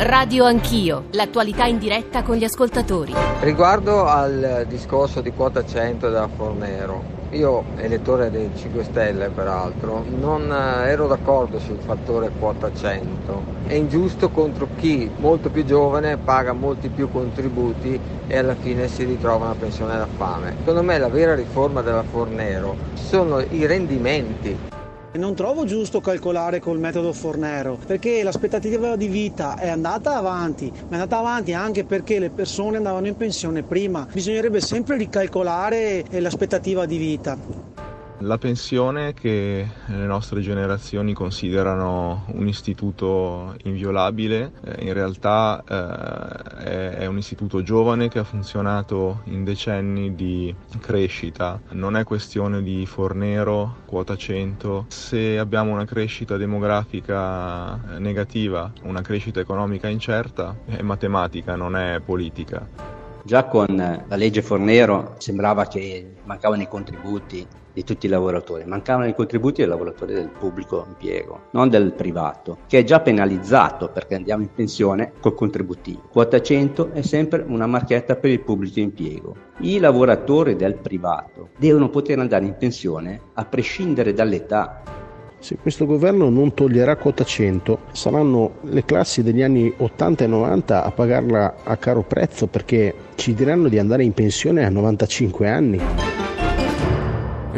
Radio Anch'io, l'attualità in diretta con gli ascoltatori. Riguardo al discorso di quota 100 della Fornero, io, elettore dei 5 Stelle peraltro, non eh, ero d'accordo sul fattore quota 100. È ingiusto contro chi molto più giovane paga molti più contributi e alla fine si ritrova una pensione da fame. Secondo me la vera riforma della Fornero sono i rendimenti. Non trovo giusto calcolare col metodo Fornero perché l'aspettativa di vita è andata avanti, ma è andata avanti anche perché le persone andavano in pensione prima. Bisognerebbe sempre ricalcolare l'aspettativa di vita. La pensione che le nostre generazioni considerano un istituto inviolabile, eh, in realtà eh, è un istituto giovane che ha funzionato in decenni di crescita. Non è questione di fornero, quota 100. Se abbiamo una crescita demografica eh, negativa, una crescita economica incerta, è matematica, non è politica. Già con la legge Fornero sembrava che mancavano i contributi di tutti i lavoratori, mancavano i contributi dei lavoratori del pubblico impiego, non del privato, che è già penalizzato perché andiamo in pensione col contributivo. Quota 100 è sempre una marchetta per il pubblico impiego. I lavoratori del privato devono poter andare in pensione a prescindere dall'età. Se questo governo non toglierà quota 100, saranno le classi degli anni 80 e 90 a pagarla a caro prezzo perché ci diranno di andare in pensione a 95 anni.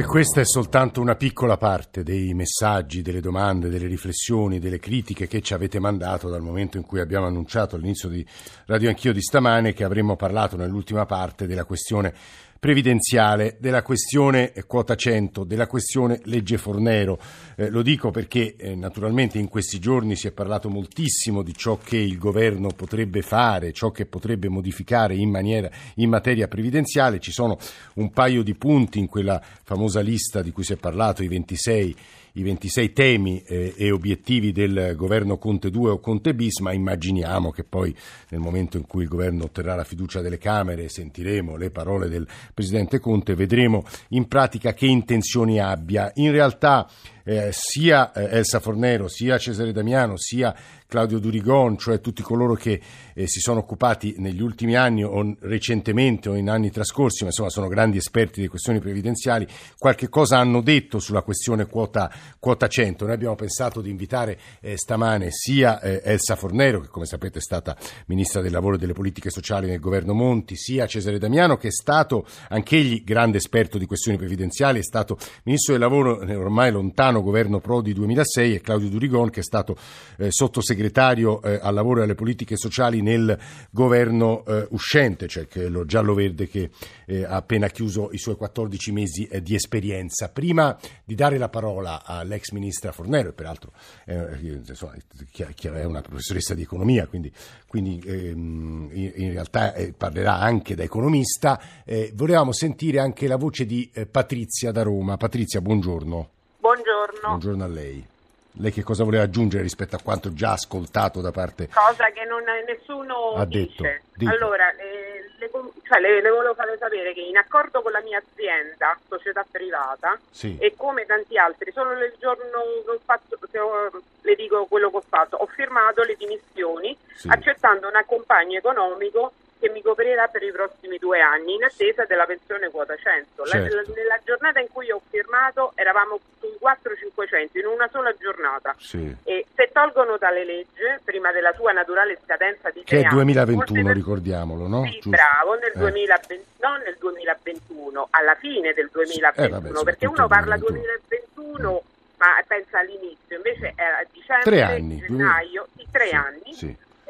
E questa è soltanto una piccola parte dei messaggi, delle domande, delle riflessioni, delle critiche che ci avete mandato dal momento in cui abbiamo annunciato all'inizio di Radio Anch'io di stamane che avremmo parlato nell'ultima parte della questione previdenziale, della questione quota 100, della questione legge Fornero. Eh, lo dico perché eh, naturalmente in questi giorni si è parlato moltissimo di ciò che il governo potrebbe fare, ciò che potrebbe modificare in, maniera, in materia previdenziale. Ci sono un paio di punti in quella famosa lista di cui si è parlato, i 26 i 26 temi eh, e obiettivi del governo Conte 2 o Conte bis, ma immaginiamo che poi nel momento in cui il governo otterrà la fiducia delle Camere sentiremo le parole del Presidente Conte, vedremo in pratica che intenzioni abbia. In realtà eh, sia eh, Elsa Fornero, sia Cesare Damiano, sia Claudio Durigon, cioè tutti coloro che eh, si sono occupati negli ultimi anni o recentemente o in anni trascorsi, ma insomma sono grandi esperti di questioni previdenziali, qualche cosa hanno detto sulla questione quota, quota 100. Noi abbiamo pensato di invitare eh, stamane sia eh, Elsa Fornero, che come sapete è stata Ministra del Lavoro e delle Politiche Sociali nel governo Monti, sia Cesare Damiano, che è stato anch'egli grande esperto di questioni previdenziali, è stato Ministro del Lavoro ormai lontano governo Prodi 2006 e Claudio Durigon, che è stato eh, sottosegretario segretario eh, al lavoro e alle politiche sociali nel governo eh, uscente, cioè quello giallo-verde che eh, ha appena chiuso i suoi 14 mesi eh, di esperienza. Prima di dare la parola all'ex ministra Fornero, e peraltro insomma, è una professoressa di economia, quindi, quindi ehm, in, realtà eh, parlerà anche da economista, eh, volevamo sentire anche la voce di Patrizia da Roma. Patrizia, buongiorno. Buongiorno. Buongiorno a lei. Lei che cosa voleva aggiungere rispetto a quanto già ascoltato da parte... Cosa che non, nessuno ha detto. Dice. Allora, le, le, cioè, le, le, volevo fare sapere che in accordo con la mia azienda, società privata, sì. e come tanti altri, solo il giorno che ho fatto, ho, le dico quello che ho fatto, ho firmato le dimissioni sì. accettando un accompagno economico che mi coprirà per i prossimi due anni in attesa della pensione quota 100. Certo. La, nella giornata in cui ho firmato eravamo su 4-500 in una sola giornata. Sì. E se tolgono tale legge, prima della sua naturale scadenza di che è 2021, per... ricordiamolo, no? Sì, bravo, nel eh. 2020, non nel 2021, alla fine del 2021, eh, vabbè, perché uno parla 2021 ma pensa all'inizio, invece era a dicembre, tre anni, gennaio, sì, tre sì, anni.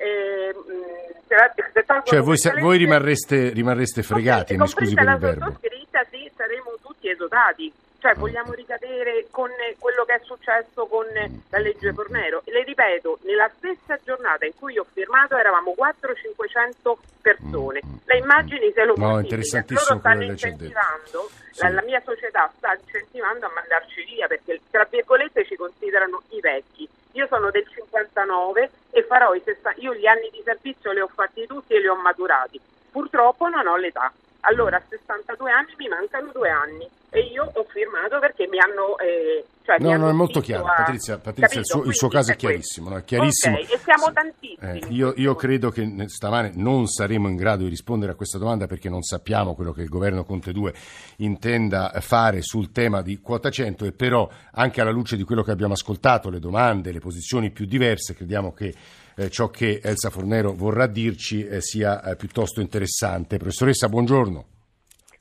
Sì. Eh, cioè voi, voi rimarreste, rimarreste, fregati, mi scusi per il verbo. Scritta, sì, saremo tutti esodati, cioè vogliamo ricadere con quello che è successo con la legge Fornero. Le ripeto, nella stessa giornata in cui ho firmato eravamo 400-500 persone. La immagini se lo no. Loro stanno incentivando, la, la, mia società sta incentivando a mandarci via perché tra virgolette ci considerano i vecchi. Io sono del 59 e farò i 60. Io gli anni di servizio li ho fatti tutti e li ho maturati. Purtroppo non ho l'età. Allora a 62 anni mi mancano due anni e io ho firmato perché mi hanno, eh, cioè no, no, è molto chiaro. A... Patrizia, Patrizia il, suo, il, suo, caso è chiarissimo. No? È chiarissimo. Okay, e siamo tantissimi. Eh, io, io, credo che stamane non saremo in grado di rispondere a questa domanda perché non sappiamo quello che il governo Conte 2 intenda fare sul tema di quota 100 e però anche alla luce di quello che abbiamo ascoltato, le domande, le posizioni più diverse, crediamo che eh, ciò che Elsa Fornero vorrà dirci eh, sia eh, piuttosto interessante. Professoressa, buongiorno.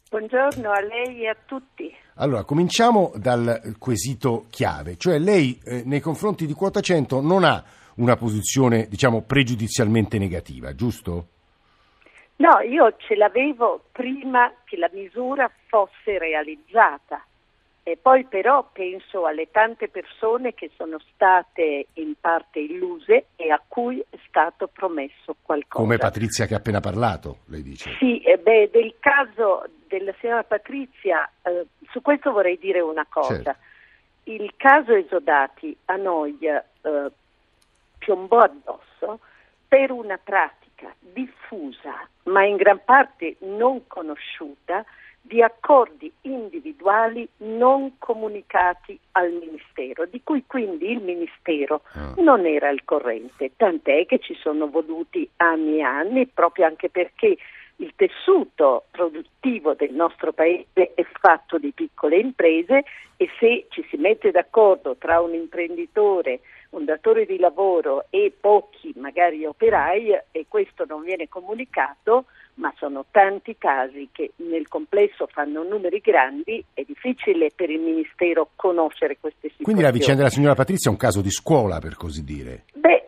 Buongiorno a lei e a tutti. Allora, cominciamo dal quesito chiave, cioè lei eh, nei confronti di quota 100 non ha una posizione, diciamo, pregiudizialmente negativa, giusto? No, io ce l'avevo prima che la misura fosse realizzata. E poi però penso alle tante persone che sono state in parte illuse e a cui è stato promesso qualcosa. Come Patrizia che ha appena parlato, lei dice. Sì, eh beh, del caso della signora Patrizia, eh, su questo vorrei dire una cosa. Certo. Il caso Esodati a noi eh, piombò addosso per una pratica diffusa, ma in gran parte non conosciuta, di accordi individuali non comunicati al Ministero, di cui quindi il Ministero ah. non era al corrente, tant'è che ci sono voluti anni e anni, proprio anche perché il tessuto produttivo del nostro paese è fatto di piccole imprese e se ci si mette d'accordo tra un imprenditore, un datore di lavoro e pochi magari operai e questo non viene comunicato, ma sono tanti casi che nel complesso fanno numeri grandi, è difficile per il Ministero conoscere queste situazioni. Quindi la vicenda della signora Patrizia è un caso di scuola, per così dire. Beh,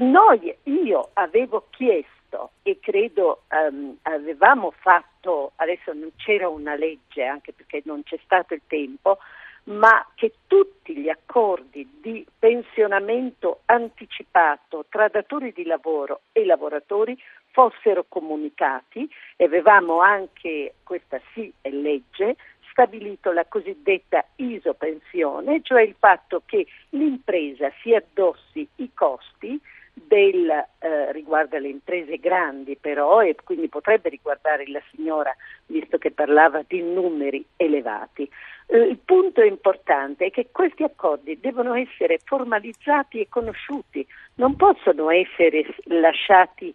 noi, io avevo chiesto e credo um, avevamo fatto, adesso non c'era una legge anche perché non c'è stato il tempo, ma che tutti gli accordi di pensionamento anticipato tra datori di lavoro e lavoratori fossero comunicati e avevamo anche, questa sì è legge, stabilito la cosiddetta isopensione, cioè il fatto che l'impresa si addossi i costi del, eh, riguarda le imprese grandi però e quindi potrebbe riguardare la signora visto che parlava di numeri elevati. Eh, il punto importante è che questi accordi devono essere formalizzati e conosciuti, non possono essere lasciati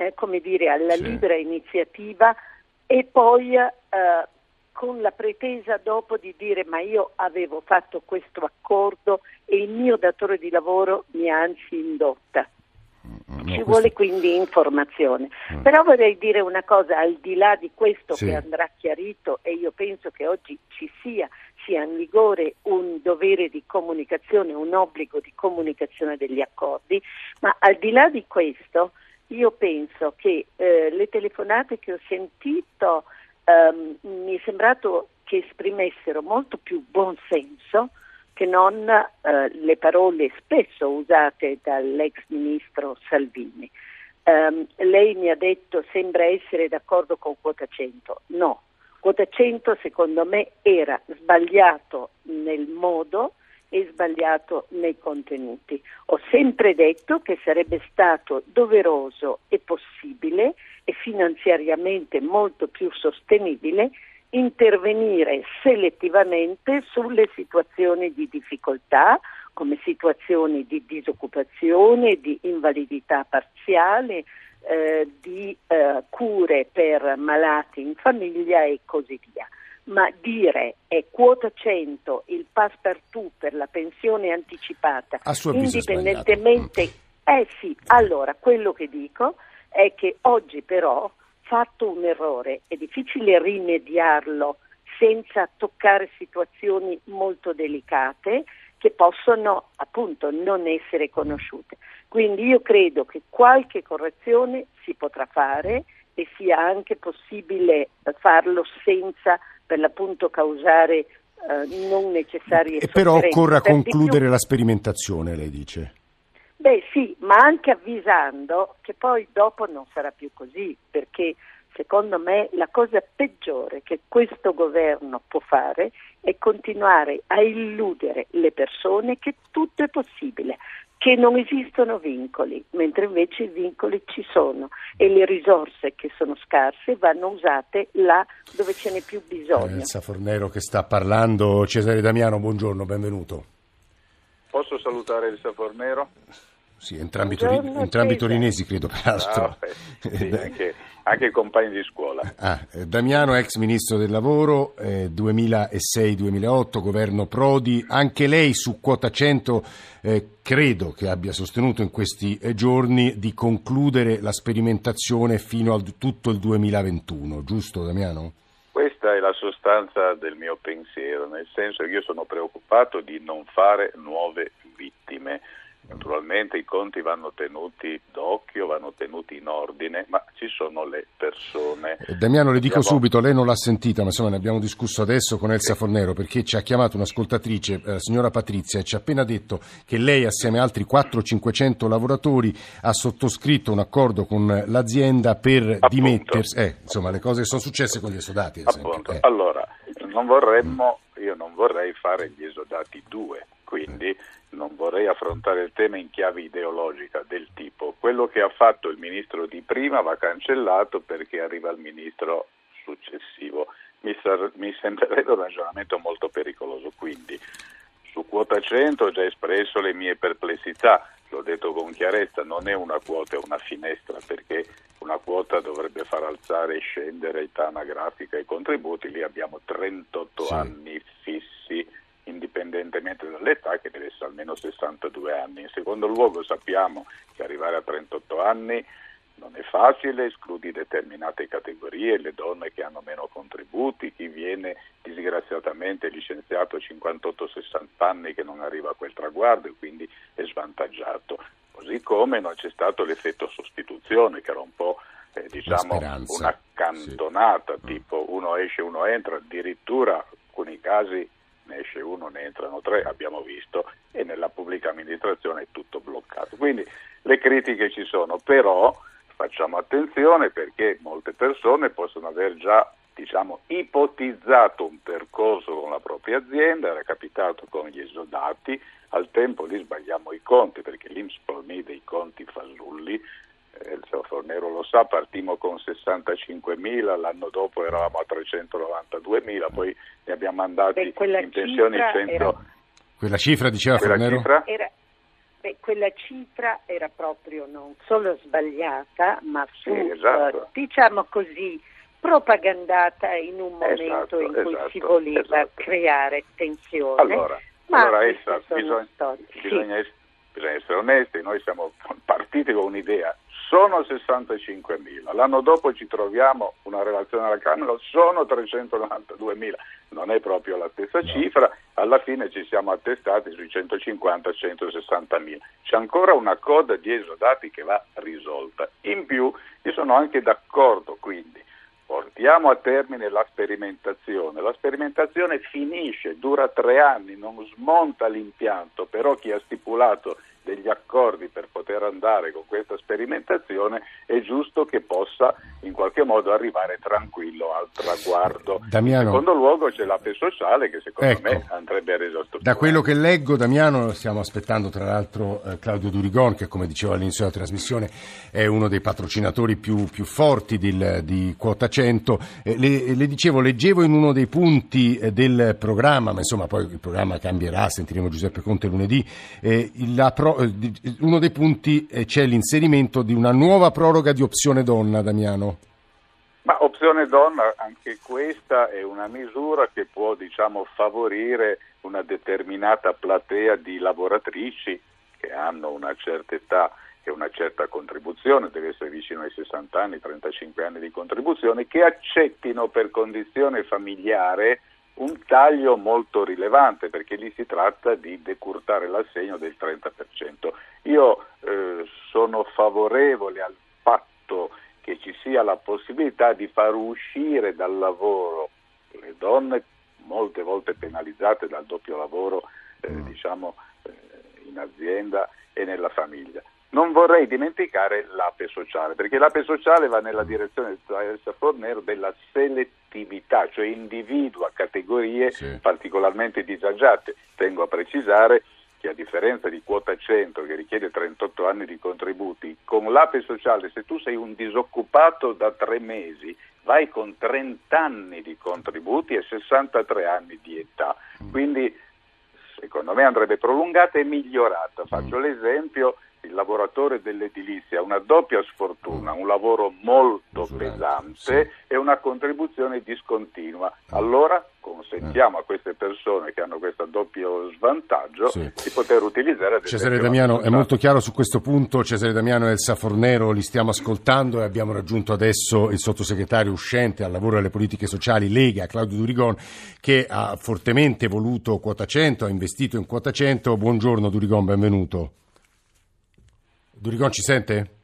eh, come dire, alla sì. libera iniziativa e poi eh, con la pretesa dopo di dire ma io avevo fatto questo accordo e il mio datore di lavoro mi ha anzi indotta. Mm, mm, no, Ci questo... vuole quindi informazione. Mm. Però vorrei dire una cosa, al di là di questo sì. che andrà chiarito e io penso che oggi ci sia, sia in vigore un dovere di comunicazione, un obbligo di comunicazione degli accordi, ma al di là di questo io penso che eh, le telefonate che ho sentito ehm, mi è sembrato che esprimessero molto più buonsenso che non eh, le parole spesso usate dall'ex ministro Salvini. Um, lei mi ha detto sembra essere d'accordo con quota 100. No, quota 100 secondo me era sbagliato nel modo e sbagliato nei contenuti. Ho sempre detto che sarebbe stato doveroso e possibile e finanziariamente molto più sostenibile intervenire selettivamente sulle situazioni di difficoltà, come situazioni di disoccupazione, di invalidità parziale, eh, di eh, cure per malati in famiglia e così via ma dire è quota 100 il passepartout per la pensione anticipata, indipendentemente... Eh sì, allora quello che dico è che oggi però, fatto un errore, è difficile rimediarlo senza toccare situazioni molto delicate che possono appunto non essere conosciute. Quindi io credo che qualche correzione si potrà fare e sia anche possibile farlo senza per l'appunto causare eh, non necessarie E però occorra per concludere la sperimentazione, lei dice. Beh sì, ma anche avvisando che poi dopo non sarà più così, perché secondo me la cosa peggiore che questo governo può fare è continuare a illudere le persone che tutto è possibile. Che non esistono vincoli, mentre invece i vincoli ci sono e le risorse che sono scarse vanno usate là dove ce n'è più bisogno. Elsa Fornero che sta parlando, Cesare Damiano, buongiorno, benvenuto. Posso salutare Elsa Fornero? Sì, entrambi, tori- entrambi torinesi credo peraltro. Ah, sì, anche, anche compagni di scuola. Ah, eh, Damiano, ex ministro del lavoro, eh, 2006-2008, governo Prodi, anche lei su quota 100 eh, credo che abbia sostenuto in questi eh, giorni di concludere la sperimentazione fino a tutto il 2021, giusto Damiano? Questa è la sostanza del mio pensiero, nel senso che io sono preoccupato di non fare nuove vittime Naturalmente i conti vanno tenuti d'occhio, vanno tenuti in ordine, ma ci sono le persone. Eh, Damiano, le dico abbiamo... subito, lei non l'ha sentita, ma insomma ne abbiamo discusso adesso con Elsa Fornero, perché ci ha chiamato un'ascoltatrice, eh, signora Patrizia, e ci ha appena detto che lei assieme a altri 400-500 lavoratori ha sottoscritto un accordo con l'azienda per Appunto. dimettersi. Eh, insomma, le cose sono successe con gli esodati. Eh. Allora, non vorremmo, io non vorrei fare gli esodati due, quindi non vorrei affrontare il tema in chiave ideologica del tipo. Quello che ha fatto il ministro di prima va cancellato perché arriva il ministro successivo. Mi, sar- mi sembrerebbe un ragionamento molto pericoloso, quindi su quota 100 ho già espresso le mie perplessità, l'ho detto con chiarezza, non è una quota, è una finestra perché una quota dovrebbe far alzare e scendere età anagrafica e contributi, lì abbiamo 38 sì. anni indipendentemente dall'età, che deve essere almeno 62 anni. In secondo luogo sappiamo che arrivare a 38 anni non è facile, escludi determinate categorie, le donne che hanno meno contributi, chi viene disgraziatamente licenziato a 58-60 anni che non arriva a quel traguardo e quindi è svantaggiato. Così come non c'è stato l'effetto sostituzione che era un po' eh, diciamo una cantonata, sì. tipo uno esce, uno entra, addirittura in alcuni casi ne esce uno, ne entrano tre, abbiamo visto, e nella pubblica amministrazione è tutto bloccato. Quindi le critiche ci sono, però facciamo attenzione perché molte persone possono aver già diciamo, ipotizzato un percorso con la propria azienda, era capitato con gli esodati, al tempo lì sbagliamo i conti perché l'Inps fornì dei conti fasulli eh, il Fornero lo sa, partimmo con 65.000, l'anno dopo eravamo a 392.000, poi ne abbiamo mandati in pensione 100. Era... Quella cifra diceva quella Fornero? Cifra? Era... Beh, quella cifra era proprio non solo sbagliata, ma fu, sì, esatto. uh, diciamo così, propagandata in un momento esatto, in cui esatto, si voleva esatto. creare tensione. Allora, ma allora essa, bisogna, bisogna, sì. Bisogna essere onesti, noi siamo partiti con un'idea. Sono 65.000, l'anno dopo ci troviamo una relazione alla Camera, sono 392.000, non è proprio la stessa cifra, alla fine ci siamo attestati sui 150-160.000, c'è ancora una coda di esodati che va risolta, in più io sono anche d'accordo quindi portiamo a termine la sperimentazione. La sperimentazione finisce, dura tre anni, non smonta l'impianto, però chi ha stipulato degli accordi per poter andare con questa sperimentazione è giusto che possa in qualche modo arrivare tranquillo al traguardo. Damiano, in secondo luogo c'è l'ape sociale che secondo ecco, me andrebbe reso strutturale. Da quello che leggo Damiano stiamo aspettando tra l'altro eh, Claudio Durigon che come dicevo all'inizio della trasmissione è uno dei patrocinatori più, più forti del, di Quota 100. Eh, le, le, dicevo, leggevo in uno dei punti eh, del programma, ma insomma poi il programma cambierà, sentiremo Giuseppe Conte lunedì, la pro, uno dei punti eh, c'è l'inserimento di una nuova proroga di opzione donna, Damiano. Ma opzione donna, anche questa è una misura che può diciamo, favorire una determinata platea di lavoratrici che hanno una certa età e una certa contribuzione, deve essere vicino ai 60 anni, 35 anni di contribuzione, che accettino per condizione familiare un taglio molto rilevante perché lì si tratta di decurtare l'assegno del 30%. Io eh, sono favorevole al fatto che ci sia la possibilità di far uscire dal lavoro le donne molte volte penalizzate dal doppio lavoro eh, mm. diciamo, eh, in azienda e nella famiglia. Non vorrei dimenticare l'ape sociale, perché l'ape sociale va nella direzione Fornero della selettività, cioè individua categorie sì. particolarmente disagiate. Tengo a precisare che a differenza di quota 100 che richiede 38 anni di contributi, con l'APE sociale se tu sei un disoccupato da tre mesi vai con 30 anni di contributi e 63 anni di età. Quindi secondo me andrebbe prolungata e migliorata. Faccio l'esempio il lavoratore dell'edilizia ha una doppia sfortuna, un lavoro molto pesante e una contribuzione discontinua. Allora consentiamo a queste persone che hanno questo doppio svantaggio sì. di poter utilizzare Cesare Damiano è molto chiaro su questo punto. Cesare Damiano e Elsa Fornero li stiamo ascoltando e abbiamo raggiunto adesso il sottosegretario uscente al lavoro e alle politiche sociali Lega Claudio Durigon che ha fortemente voluto quota 100 ha investito in quota 100 buongiorno Durigon benvenuto Durigon ci sente?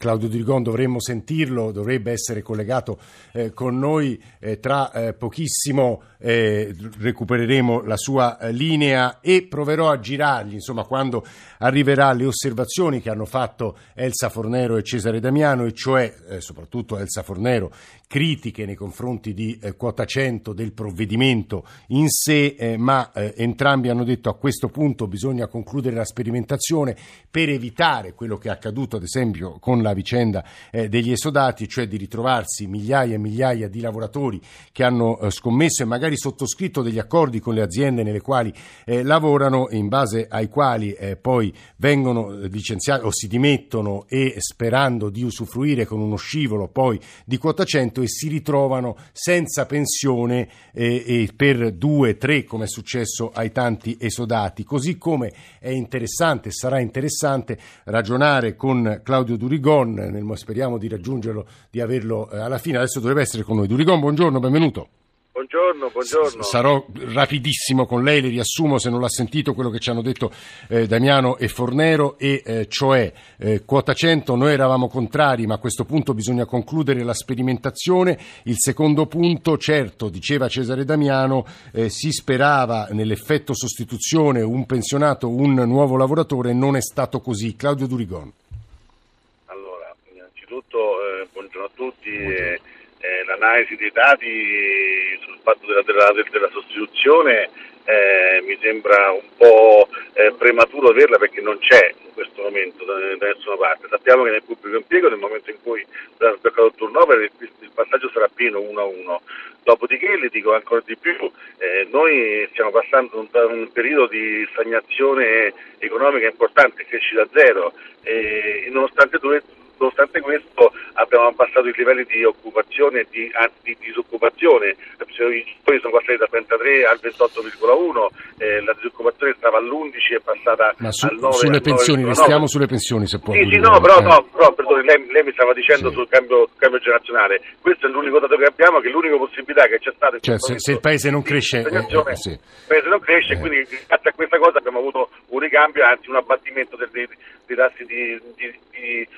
Claudio Durigon dovremmo sentirlo, dovrebbe essere collegato eh, con noi eh, tra eh, pochissimo eh, recupereremo la sua eh, linea e proverò a girargli, insomma, quando arriverà le osservazioni che hanno fatto Elsa Fornero e Cesare Damiano, e cioè eh, soprattutto Elsa Fornero, critiche nei confronti di quota 100 del provvedimento in sé, ma entrambi hanno detto a questo punto bisogna concludere la sperimentazione per evitare quello che è accaduto ad esempio con la la vicenda eh, degli esodati, cioè di ritrovarsi migliaia e migliaia di lavoratori che hanno eh, scommesso e magari sottoscritto degli accordi con le aziende nelle quali eh, lavorano, in base ai quali eh, poi vengono eh, licenziati o si dimettono e sperando di usufruire con uno scivolo poi di quota 100 e si ritrovano senza pensione eh, per due, tre come è successo ai tanti esodati. Così come è interessante, sarà interessante ragionare con Claudio Durigò Durigon, speriamo di raggiungerlo, di averlo eh, alla fine, adesso dovrebbe essere con noi. Durigon, buongiorno, benvenuto. Buongiorno, buongiorno. Sarò rapidissimo con lei, le riassumo se non l'ha sentito quello che ci hanno detto eh, Damiano e Fornero, e eh, cioè eh, quota 100 noi eravamo contrari, ma a questo punto bisogna concludere la sperimentazione. Il secondo punto, certo, diceva Cesare Damiano, eh, si sperava nell'effetto sostituzione un pensionato, un nuovo lavoratore, non è stato così. Claudio Durigon innanzitutto eh, buongiorno a tutti. Eh, eh, l'analisi dei dati sul fatto della, della, della sostituzione eh, mi sembra un po' eh, prematuro averla perché non c'è in questo momento da, da, nessuna parte. Sappiamo che nel pubblico impiego nel momento in cui verrà sbloccato il turnover il, il passaggio sarà pieno uno a uno. Dopodiché le dico ancora di più, eh, noi stiamo passando un, un, periodo di stagnazione economica importante, crescita zero e nonostante tutto nonostante questo abbiamo abbassato i livelli di occupazione e di, di disoccupazione, i giovani sono passati da 33 al 28,1, eh, la disoccupazione stava all'11 e è passata Ma su, al 9. Sulle pensioni, 9. restiamo sulle pensioni se può. Sì, sì, no, però, eh. no, però perdoni, lei, lei, mi stava dicendo sì. sul cambio, cambio, generazionale, questo è l'unico dato che abbiamo, che è l'unica possibilità che c'è stata. Cioè, se, se, il paese non cresce, eh, eh, sì. il paese non cresce, quindi grazie a questa cosa abbiamo avuto un ricambio, anzi un abbattimento dei, dei, dei tassi di, di, di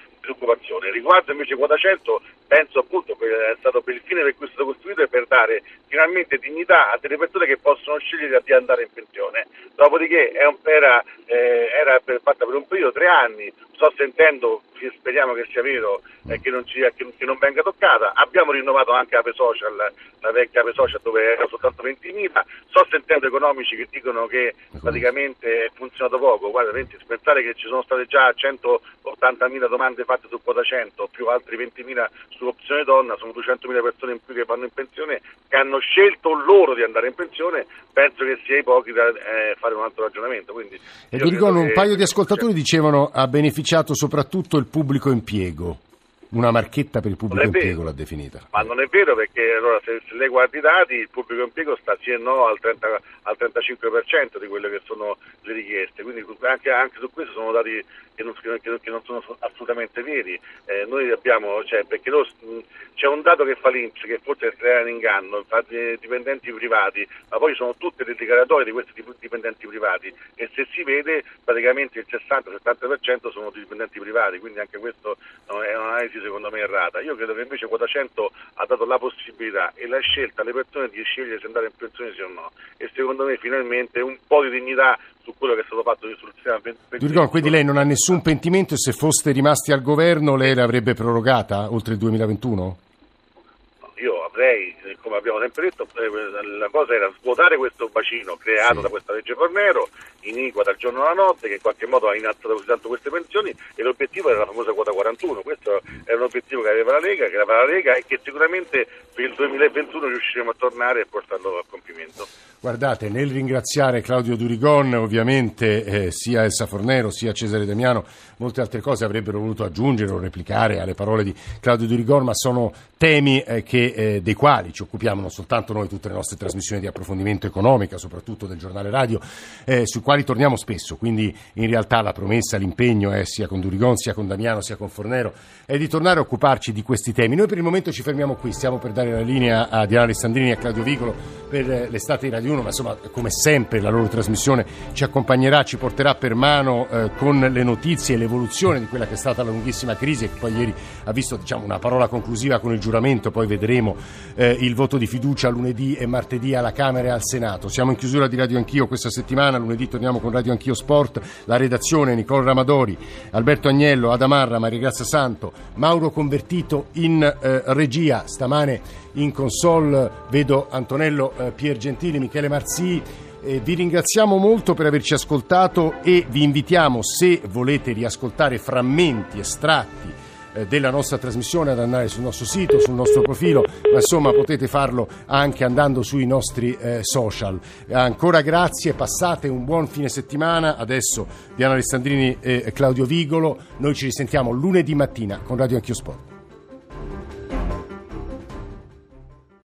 disoccupazione. Riguardo invece quota 100, penso appunto che è stato per il fine per cui è stato costruito e per dare finalmente dignità a delle persone che possono scegliere di andare in pensione. Dopodiché era, eh, era per, fatta per un periodo, tre anni, sto sentendo, speriamo che sia vero, eh, che, non ci, che, che, non venga toccata. Abbiamo rinnovato anche Ape Social, la vecchia Ape Social dove era soltanto 20.000. Sto sentendo economici che dicono che praticamente è funzionato poco. Guarda, pensare che ci sono state già 180.000 domande fatte su quota 100 più altri 20.000 su opzione donna, sono 200.000 persone in più che vanno in pensione, che hanno scelto loro di andare in pensione, penso che sia pochi da eh, fare un altro ragionamento. Quindi, e vi ricordo, un paio di ascoltatori dicevano ha beneficiato soprattutto il pubblico impiego. Una marchetta per il pubblico impiego l'ha definita. Ma non è vero perché allora, se, se, lei guarda i dati il pubblico impiego sta sì e no al, 30, al 35% di quelle che sono le richieste, quindi anche, anche su questo sono dati che non, che, che non sono assolutamente veri. Eh, noi abbiamo, cioè, perché lo, c'è un dato che fa l'Inps che forse è un inganno, infatti dipendenti privati, ma poi sono tutte le dichiaratorie di questi dipendenti privati e se si vede praticamente il 60-70% sono dipendenti privati, quindi anche questo è un'analisi secondo me errata. Io credo che invece quota 100 ha dato la possibilità e la scelta alle persone di scegliere se andare in pensione sì o no e secondo me finalmente un po' di dignità su quello che è stato fatto sul sistema pensionistico. quindi lei non ha nessun pentimento e se foste rimasti al governo lei l'avrebbe prorogata oltre il 2021? Lei, come abbiamo sempre detto, la cosa era svuotare questo bacino creato sì. da questa legge Fornero, iniqua dal giorno alla notte, che in qualche modo ha innalzato così tanto queste pensioni e l'obiettivo era la famosa quota 41. Questo era un obiettivo che aveva la Lega, che aveva la Lega e che sicuramente per il 2021 riusciremo a tornare e portarlo a compimento. Guardate, nel ringraziare Claudio Durigon, ovviamente eh, sia Elsa Fornero sia Cesare Damiano, molte altre cose avrebbero voluto aggiungere o replicare alle parole di Claudio Durigon, ma sono temi eh, che, eh, dei quali ci occupiamo non soltanto noi, tutte le nostre trasmissioni di approfondimento economica, soprattutto del giornale radio, eh, sui quali torniamo spesso. Quindi in realtà la promessa, l'impegno è sia con Durigon, sia con Damiano, sia con Fornero, è di tornare a occuparci di questi temi. Noi per il momento ci fermiamo qui, stiamo per dare la linea a Diana Alessandrini e a Claudio Vigolo per eh, l'estate di Radio 1, ma insomma come sempre la loro trasmissione ci accompagnerà, ci porterà per mano eh, con le notizie e l'evoluzione di quella che è stata la lunghissima crisi e che poi ieri ha visto diciamo, una parola conclusiva con il giuramento, poi vedremo eh, il voto di fiducia lunedì e martedì alla Camera e al Senato. Siamo in chiusura di Radio Anch'io questa settimana, lunedì torniamo con Radio Anch'io Sport, la redazione Nicole Ramadori, Alberto Agnello, Adamarra, Maria Grazia Santo, Mauro Convertito in eh, regia, stamane in console vedo Antonello eh, Piergentili, Michele Marzì. Eh, vi ringraziamo molto per averci ascoltato e vi invitiamo, se volete riascoltare frammenti, estratti della nostra trasmissione, ad andare sul nostro sito, sul nostro profilo, ma insomma potete farlo anche andando sui nostri eh, social. Ancora grazie, passate un buon fine settimana. Adesso Diana Alessandrini e Claudio Vigolo, noi ci risentiamo lunedì mattina con Radio Anch'io Sport.